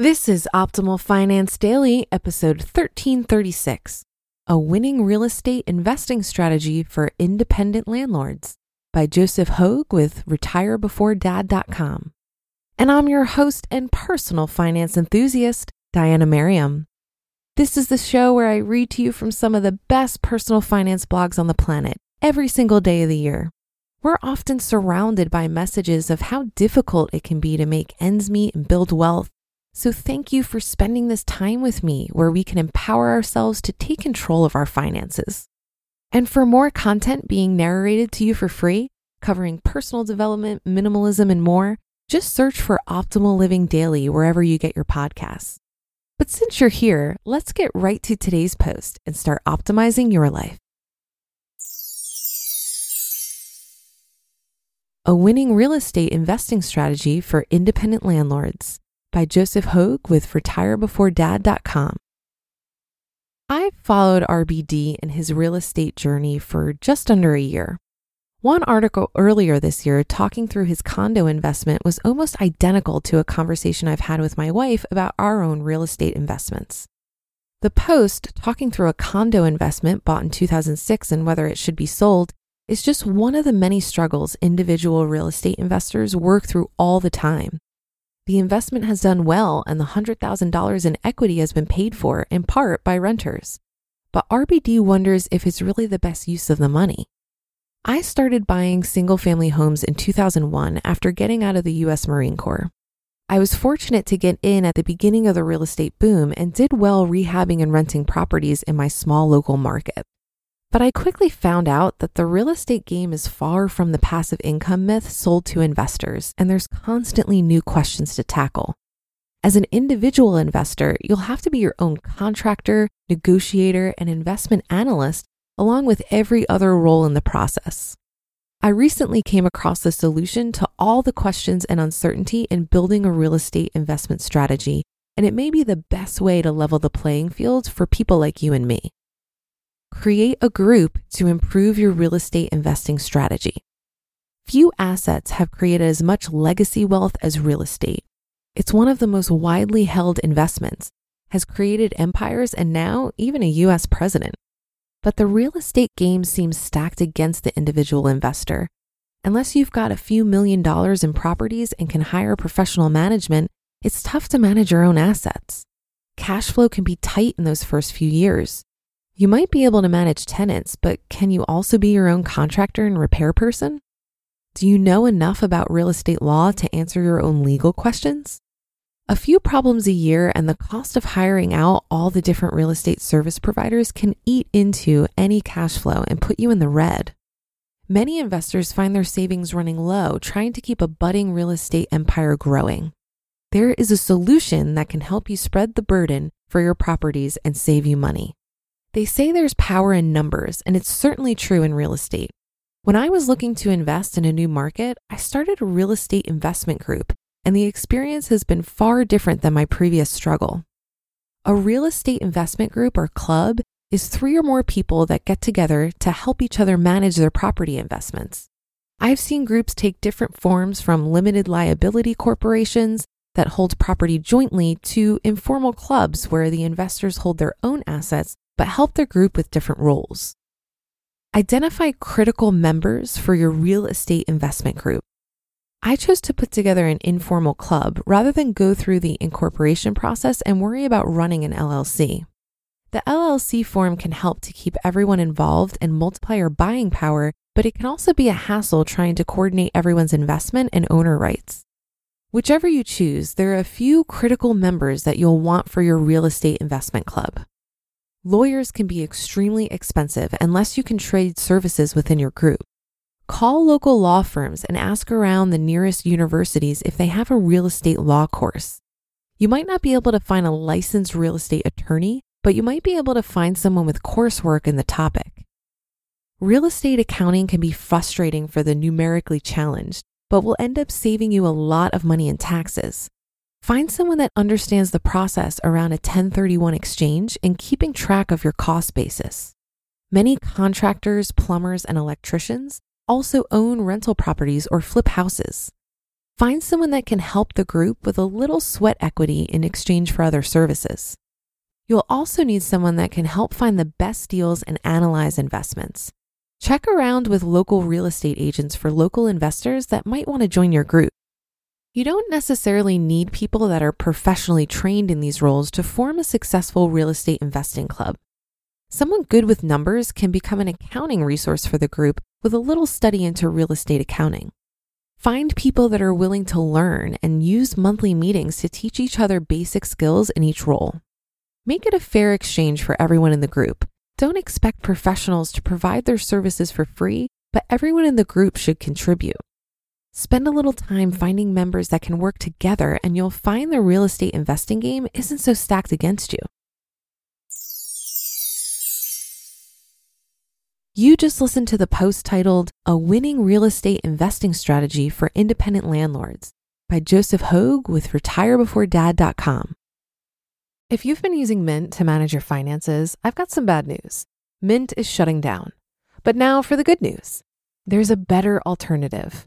This is Optimal Finance Daily, episode 1336 A Winning Real Estate Investing Strategy for Independent Landlords by Joseph Hogue with RetireBeforeDad.com. And I'm your host and personal finance enthusiast, Diana Merriam. This is the show where I read to you from some of the best personal finance blogs on the planet every single day of the year. We're often surrounded by messages of how difficult it can be to make ends meet and build wealth. So, thank you for spending this time with me where we can empower ourselves to take control of our finances. And for more content being narrated to you for free, covering personal development, minimalism, and more, just search for Optimal Living Daily wherever you get your podcasts. But since you're here, let's get right to today's post and start optimizing your life. A winning real estate investing strategy for independent landlords by Joseph Hogue with RetireBeforeDad.com. I've followed RBD in his real estate journey for just under a year. One article earlier this year talking through his condo investment was almost identical to a conversation I've had with my wife about our own real estate investments. The post talking through a condo investment bought in 2006 and whether it should be sold is just one of the many struggles individual real estate investors work through all the time. The investment has done well, and the $100,000 in equity has been paid for in part by renters. But RBD wonders if it's really the best use of the money. I started buying single family homes in 2001 after getting out of the US Marine Corps. I was fortunate to get in at the beginning of the real estate boom and did well rehabbing and renting properties in my small local market. But I quickly found out that the real estate game is far from the passive income myth sold to investors, and there's constantly new questions to tackle. As an individual investor, you'll have to be your own contractor, negotiator, and investment analyst, along with every other role in the process. I recently came across the solution to all the questions and uncertainty in building a real estate investment strategy, and it may be the best way to level the playing field for people like you and me. Create a group to improve your real estate investing strategy. Few assets have created as much legacy wealth as real estate. It's one of the most widely held investments, has created empires, and now even a US president. But the real estate game seems stacked against the individual investor. Unless you've got a few million dollars in properties and can hire professional management, it's tough to manage your own assets. Cash flow can be tight in those first few years. You might be able to manage tenants, but can you also be your own contractor and repair person? Do you know enough about real estate law to answer your own legal questions? A few problems a year and the cost of hiring out all the different real estate service providers can eat into any cash flow and put you in the red. Many investors find their savings running low, trying to keep a budding real estate empire growing. There is a solution that can help you spread the burden for your properties and save you money. They say there's power in numbers, and it's certainly true in real estate. When I was looking to invest in a new market, I started a real estate investment group, and the experience has been far different than my previous struggle. A real estate investment group or club is three or more people that get together to help each other manage their property investments. I've seen groups take different forms from limited liability corporations that hold property jointly to informal clubs where the investors hold their own assets but help their group with different roles. Identify critical members for your real estate investment group. I chose to put together an informal club rather than go through the incorporation process and worry about running an LLC. The LLC form can help to keep everyone involved and multiply your buying power, but it can also be a hassle trying to coordinate everyone's investment and owner rights. Whichever you choose, there are a few critical members that you'll want for your real estate investment club. Lawyers can be extremely expensive unless you can trade services within your group. Call local law firms and ask around the nearest universities if they have a real estate law course. You might not be able to find a licensed real estate attorney, but you might be able to find someone with coursework in the topic. Real estate accounting can be frustrating for the numerically challenged, but will end up saving you a lot of money in taxes. Find someone that understands the process around a 1031 exchange and keeping track of your cost basis. Many contractors, plumbers, and electricians also own rental properties or flip houses. Find someone that can help the group with a little sweat equity in exchange for other services. You'll also need someone that can help find the best deals and analyze investments. Check around with local real estate agents for local investors that might want to join your group. You don't necessarily need people that are professionally trained in these roles to form a successful real estate investing club. Someone good with numbers can become an accounting resource for the group with a little study into real estate accounting. Find people that are willing to learn and use monthly meetings to teach each other basic skills in each role. Make it a fair exchange for everyone in the group. Don't expect professionals to provide their services for free, but everyone in the group should contribute. Spend a little time finding members that can work together, and you'll find the real estate investing game isn't so stacked against you. You just listened to the post titled A Winning Real Estate Investing Strategy for Independent Landlords by Joseph Hogue with retirebeforedad.com. If you've been using Mint to manage your finances, I've got some bad news. Mint is shutting down. But now for the good news there's a better alternative.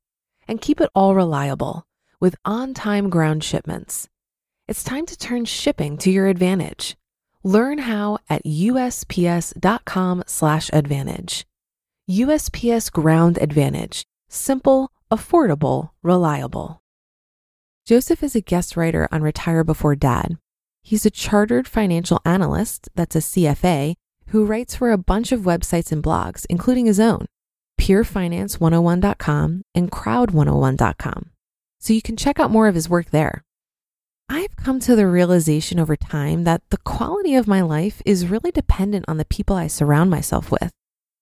And keep it all reliable with on time ground shipments. It's time to turn shipping to your advantage. Learn how at usps.com/advantage. USPS Ground Advantage simple, affordable, reliable. Joseph is a guest writer on Retire Before Dad. He's a chartered financial analyst, that's a CFA, who writes for a bunch of websites and blogs, including his own, peerfinance101.com and crowd101.com. So you can check out more of his work there. I've come to the realization over time that the quality of my life is really dependent on the people I surround myself with.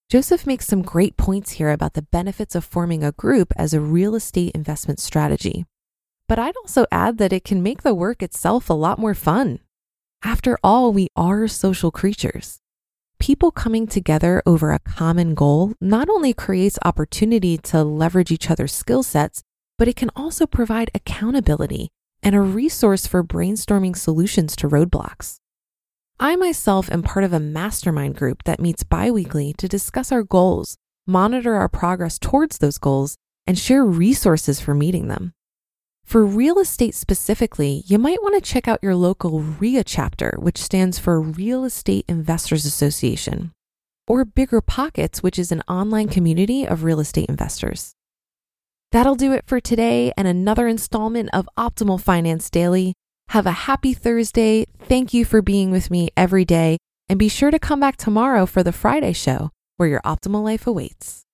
Joseph makes some great points here about the benefits of forming a group as a real estate investment strategy. But I'd also add that it can make the work itself a lot more fun. After all, we are social creatures. People coming together over a common goal not only creates opportunity to leverage each other's skill sets, but it can also provide accountability and a resource for brainstorming solutions to roadblocks. I myself am part of a mastermind group that meets biweekly to discuss our goals, monitor our progress towards those goals, and share resources for meeting them. For real estate specifically, you might want to check out your local REIA chapter, which stands for Real Estate Investors Association, or Bigger Pockets, which is an online community of real estate investors. That'll do it for today and another installment of Optimal Finance Daily. Have a happy Thursday. Thank you for being with me every day. And be sure to come back tomorrow for the Friday show where your optimal life awaits.